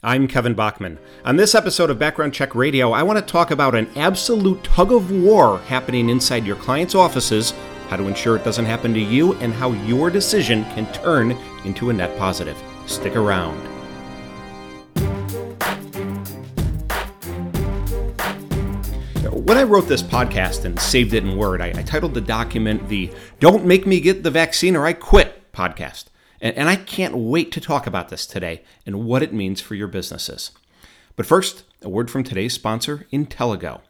I'm Kevin Bachman. On this episode of Background Check Radio, I want to talk about an absolute tug of war happening inside your clients' offices, how to ensure it doesn't happen to you, and how your decision can turn into a net positive. Stick around. When I wrote this podcast and saved it in Word, I, I titled the document the Don't Make Me Get the Vaccine or I Quit podcast. And, and I can't wait to talk about this today and what it means for your businesses. But first, a word from today's sponsor, Intelligo.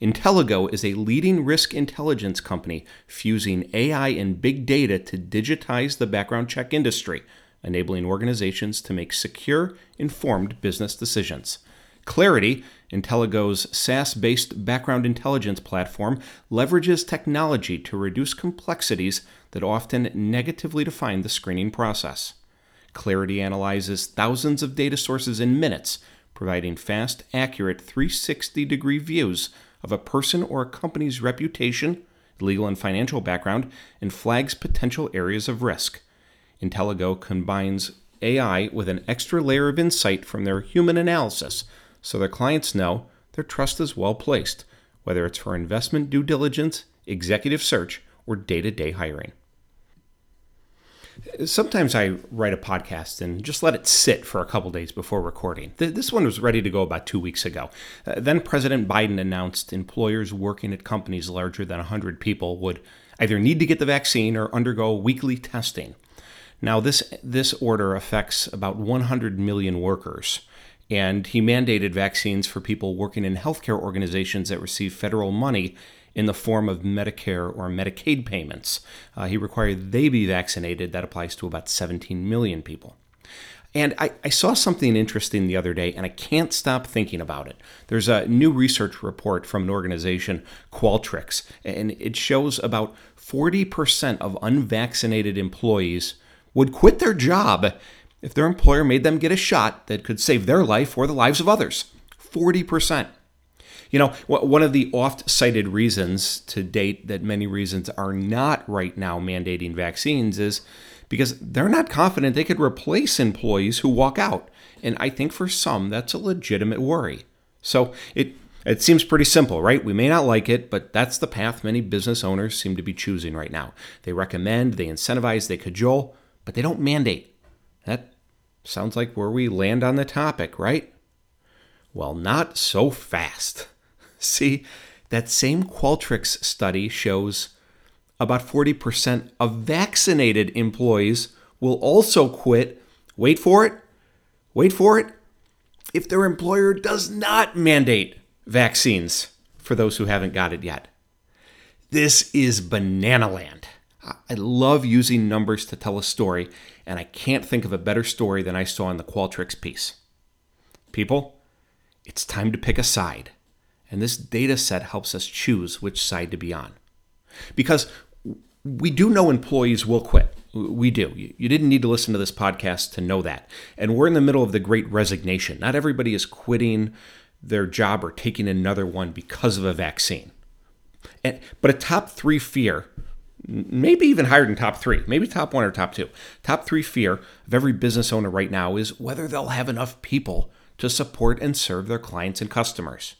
Intelligo is a leading risk intelligence company fusing AI and big data to digitize the background check industry, enabling organizations to make secure, informed business decisions. Clarity, Intelligo's SaaS based background intelligence platform, leverages technology to reduce complexities that often negatively define the screening process. Clarity analyzes thousands of data sources in minutes, providing fast, accurate 360 degree views of a person or a company's reputation, legal and financial background, and flags potential areas of risk. Intelligo combines AI with an extra layer of insight from their human analysis so their clients know their trust is well placed, whether it's for investment due diligence, executive search, or day to day hiring. Sometimes I write a podcast and just let it sit for a couple days before recording. This one was ready to go about two weeks ago. Uh, then President Biden announced employers working at companies larger than 100 people would either need to get the vaccine or undergo weekly testing. Now, this, this order affects about 100 million workers and he mandated vaccines for people working in healthcare organizations that receive federal money in the form of Medicare or Medicaid payments. Uh, he required they be vaccinated. That applies to about 17 million people. And I, I, saw something interesting the other day, and I can't stop thinking about it. There's a new research report from an organization, Qualtrics, and it shows about 40% of unvaccinated employees would quit their job if their employer made them get a shot that could save their life or the lives of others. 40%. You know, one of the oft cited reasons to date that many reasons are not right now mandating vaccines is because they're not confident they could replace employees who walk out. And I think for some, that's a legitimate worry. So it it seems pretty simple, right? We may not like it, but that's the path many business owners seem to be choosing right now. They recommend, they incentivize, they cajole, but they don't mandate. That Sounds like where we land on the topic, right? Well, not so fast. See, that same Qualtrics study shows about 40% of vaccinated employees will also quit. Wait for it. Wait for it. If their employer does not mandate vaccines for those who haven't got it yet. This is banana land. I love using numbers to tell a story, and I can't think of a better story than I saw in the Qualtrics piece. People, it's time to pick a side, and this data set helps us choose which side to be on. Because we do know employees will quit. We do. You didn't need to listen to this podcast to know that. And we're in the middle of the great resignation. Not everybody is quitting their job or taking another one because of a vaccine. And, but a top three fear maybe even higher than top three, maybe top one or top two. Top three fear of every business owner right now is whether they'll have enough people to support and serve their clients and customers.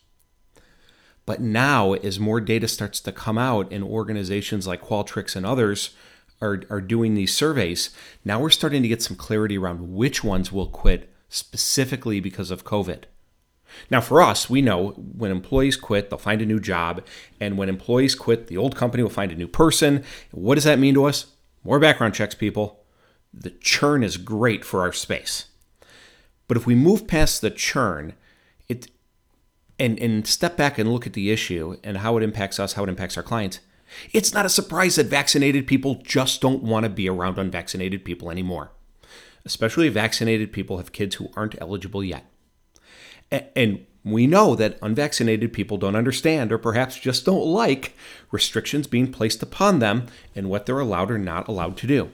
But now, as more data starts to come out and organizations like Qualtrics and others are, are doing these surveys, now we're starting to get some clarity around which ones will quit specifically because of COVID. Now, for us, we know when employees quit, they'll find a new job. And when employees quit, the old company will find a new person. What does that mean to us? More background checks, people. The churn is great for our space. But if we move past the churn, it and, and step back and look at the issue and how it impacts us, how it impacts our clients, it's not a surprise that vaccinated people just don't want to be around unvaccinated people anymore. Especially vaccinated people have kids who aren't eligible yet. And we know that unvaccinated people don't understand or perhaps just don't like restrictions being placed upon them and what they're allowed or not allowed to do.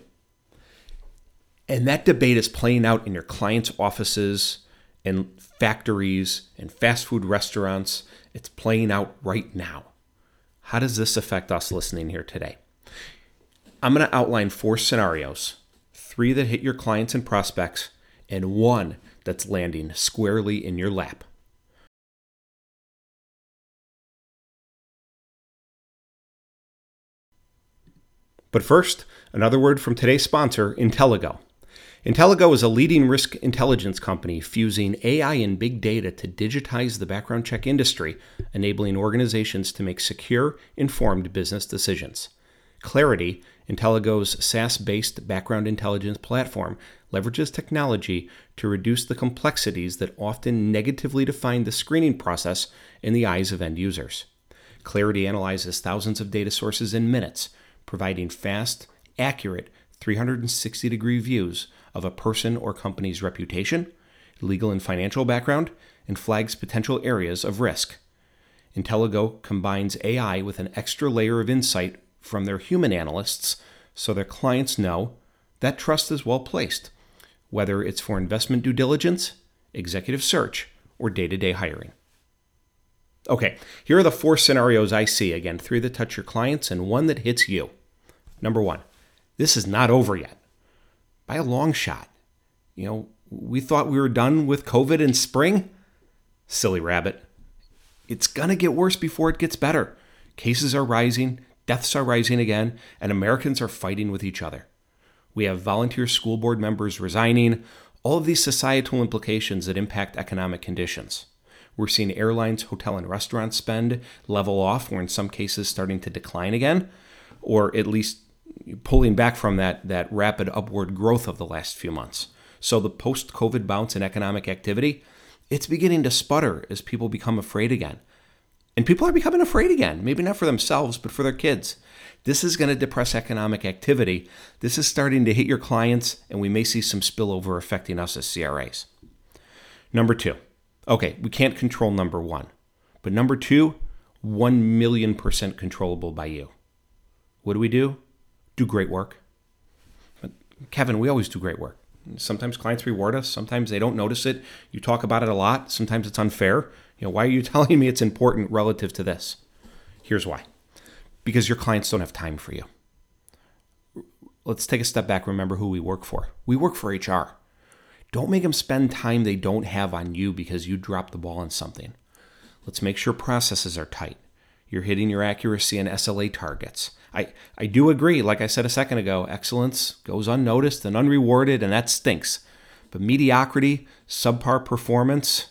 And that debate is playing out in your clients' offices and factories and fast food restaurants. It's playing out right now. How does this affect us listening here today? I'm going to outline four scenarios three that hit your clients and prospects, and one that's landing squarely in your lap. But first, another word from today's sponsor, Intelligo. Intelligo is a leading risk intelligence company fusing AI and big data to digitize the background check industry, enabling organizations to make secure, informed business decisions. Clarity, Intelligo's SaaS based background intelligence platform, leverages technology to reduce the complexities that often negatively define the screening process in the eyes of end users. Clarity analyzes thousands of data sources in minutes providing fast, accurate 360 degree views of a person or company's reputation, legal and financial background, and flags potential areas of risk. Intelligo combines AI with an extra layer of insight from their human analysts so their clients know that trust is well placed, whether it's for investment due diligence, executive search, or day to day hiring. Okay, here are the four scenarios I see again three that touch your clients and one that hits you. Number one, this is not over yet by a long shot. You know, we thought we were done with COVID in spring. Silly rabbit. It's going to get worse before it gets better. Cases are rising, deaths are rising again, and Americans are fighting with each other. We have volunteer school board members resigning, all of these societal implications that impact economic conditions. We're seeing airlines, hotel, and restaurant spend level off, or in some cases starting to decline again, or at least pulling back from that, that rapid upward growth of the last few months. So the post COVID bounce in economic activity, it's beginning to sputter as people become afraid again. And people are becoming afraid again, maybe not for themselves, but for their kids. This is going to depress economic activity. This is starting to hit your clients, and we may see some spillover affecting us as CRAs. Number two, okay, we can't control number one, but number two, 1 million percent controllable by you. What do we do? do great work. But Kevin, we always do great work. Sometimes clients reward us, sometimes they don't notice it. You talk about it a lot, sometimes it's unfair. You know, why are you telling me it's important relative to this? Here's why. Because your clients don't have time for you. Let's take a step back. Remember who we work for. We work for HR. Don't make them spend time they don't have on you because you dropped the ball on something. Let's make sure processes are tight. You're hitting your accuracy and SLA targets. I, I do agree, like I said a second ago, excellence goes unnoticed and unrewarded, and that stinks. But mediocrity, subpar performance,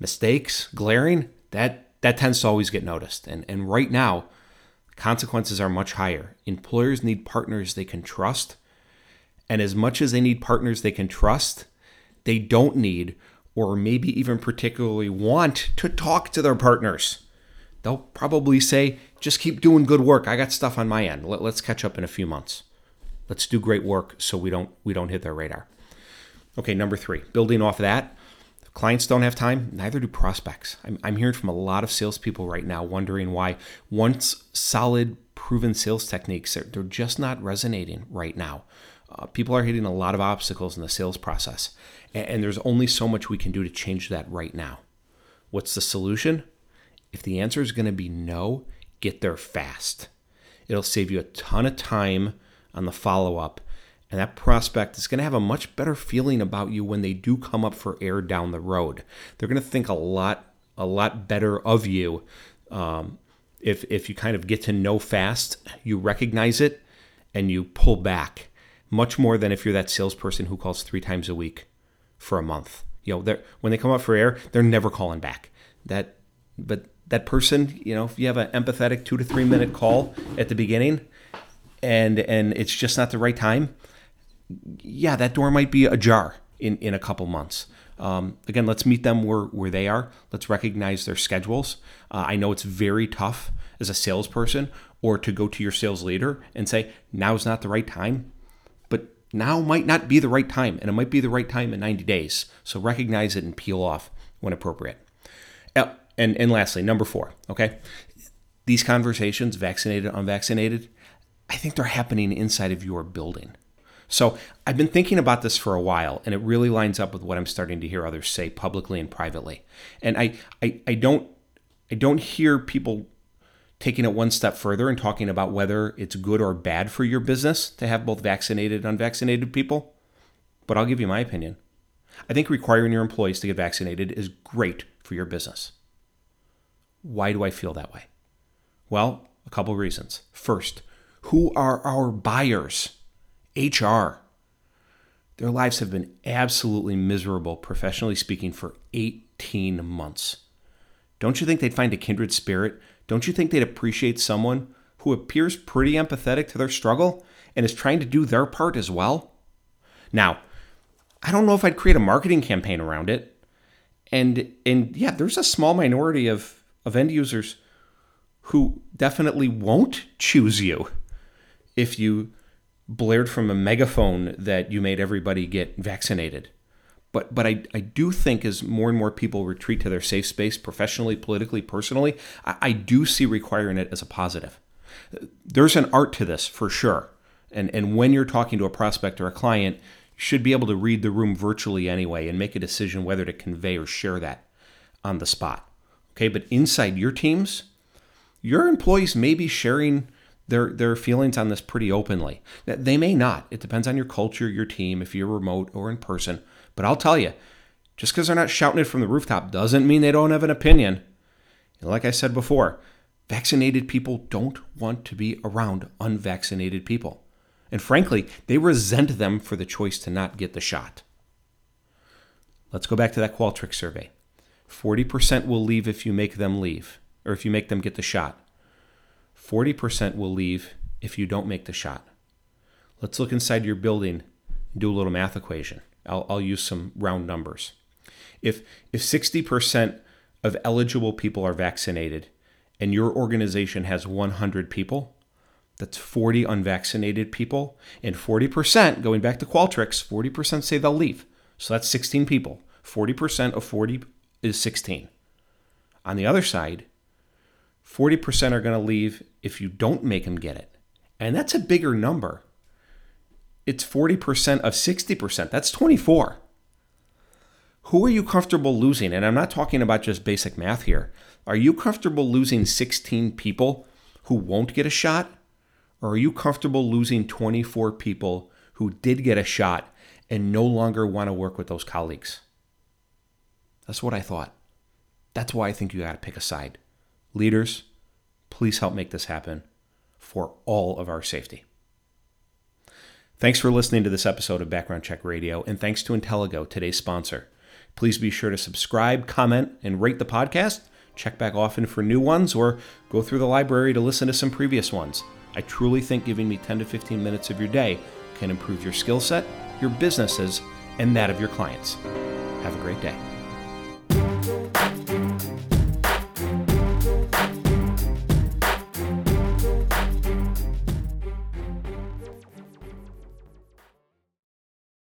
mistakes, glaring, that, that tends to always get noticed. And, and right now, consequences are much higher. Employers need partners they can trust. And as much as they need partners they can trust, they don't need or maybe even particularly want to talk to their partners. They'll probably say, just keep doing good work. I got stuff on my end. Let, us catch up in a few months. Let's do great work so we don't we don't hit their radar. Okay, number three, building off of that, clients don't have time, neither do prospects. I'm, I'm hearing from a lot of salespeople right now wondering why once solid, proven sales techniques, they're, they're just not resonating right now. Uh, people are hitting a lot of obstacles in the sales process, and, and there's only so much we can do to change that right now. What's the solution? If the answer is going to be no, get there fast. It'll save you a ton of time on the follow up. And that prospect is going to have a much better feeling about you when they do come up for air down the road. They're going to think a lot, a lot better of you um, if if you kind of get to know fast, you recognize it, and you pull back much more than if you're that salesperson who calls three times a week for a month. You know, when they come up for air, they're never calling back. That, but that person, you know, if you have an empathetic two to three minute call at the beginning and and it's just not the right time, yeah, that door might be ajar in, in a couple months. Um, again, let's meet them where, where they are. Let's recognize their schedules. Uh, I know it's very tough as a salesperson or to go to your sales leader and say, now's not the right time. But now might not be the right time, and it might be the right time in 90 days. So recognize it and peel off when appropriate. Uh, and and lastly, number four, okay, these conversations, vaccinated, unvaccinated, I think they're happening inside of your building. So I've been thinking about this for a while, and it really lines up with what I'm starting to hear others say publicly and privately. And I I, I don't I don't hear people taking it one step further and talking about whether it's good or bad for your business to have both vaccinated and unvaccinated people. But I'll give you my opinion. I think requiring your employees to get vaccinated is great for your business. Why do I feel that way? Well, a couple reasons. First, who are our buyers? HR. Their lives have been absolutely miserable, professionally speaking, for 18 months. Don't you think they'd find a kindred spirit? Don't you think they'd appreciate someone who appears pretty empathetic to their struggle and is trying to do their part as well? Now, I don't know if I'd create a marketing campaign around it. And and yeah, there's a small minority of, of end users who definitely won't choose you if you blared from a megaphone that you made everybody get vaccinated. But but I, I do think as more and more people retreat to their safe space professionally, politically, personally, I, I do see requiring it as a positive. There's an art to this for sure. And and when you're talking to a prospect or a client, you should be able to read the room virtually anyway and make a decision whether to convey or share that on the spot. Okay, but inside your teams, your employees may be sharing their their feelings on this pretty openly. They may not. It depends on your culture, your team, if you're remote or in person. But I'll tell you, just because they're not shouting it from the rooftop doesn't mean they don't have an opinion. And like I said before, vaccinated people don't want to be around unvaccinated people. And frankly, they resent them for the choice to not get the shot. Let's go back to that Qualtrics survey. 40% will leave if you make them leave, or if you make them get the shot. 40% will leave if you don't make the shot. Let's look inside your building and do a little math equation. I'll, I'll use some round numbers. If, if 60% of eligible people are vaccinated and your organization has 100 people, that's 40 unvaccinated people, and 40%, going back to Qualtrics, 40% say they'll leave. So that's 16 people. 40% of 40 is 16. On the other side, 40% are going to leave if you don't make them get it. And that's a bigger number. It's 40% of 60%. That's 24. Who are you comfortable losing? And I'm not talking about just basic math here. Are you comfortable losing 16 people who won't get a shot? Or are you comfortable losing 24 people who did get a shot and no longer want to work with those colleagues? That's what I thought. That's why I think you got to pick a side. Leaders, please help make this happen for all of our safety. Thanks for listening to this episode of Background Check Radio, and thanks to Intelligo, today's sponsor. Please be sure to subscribe, comment, and rate the podcast. Check back often for new ones or go through the library to listen to some previous ones. I truly think giving me 10 to 15 minutes of your day can improve your skill set, your businesses, and that of your clients. Have a great day.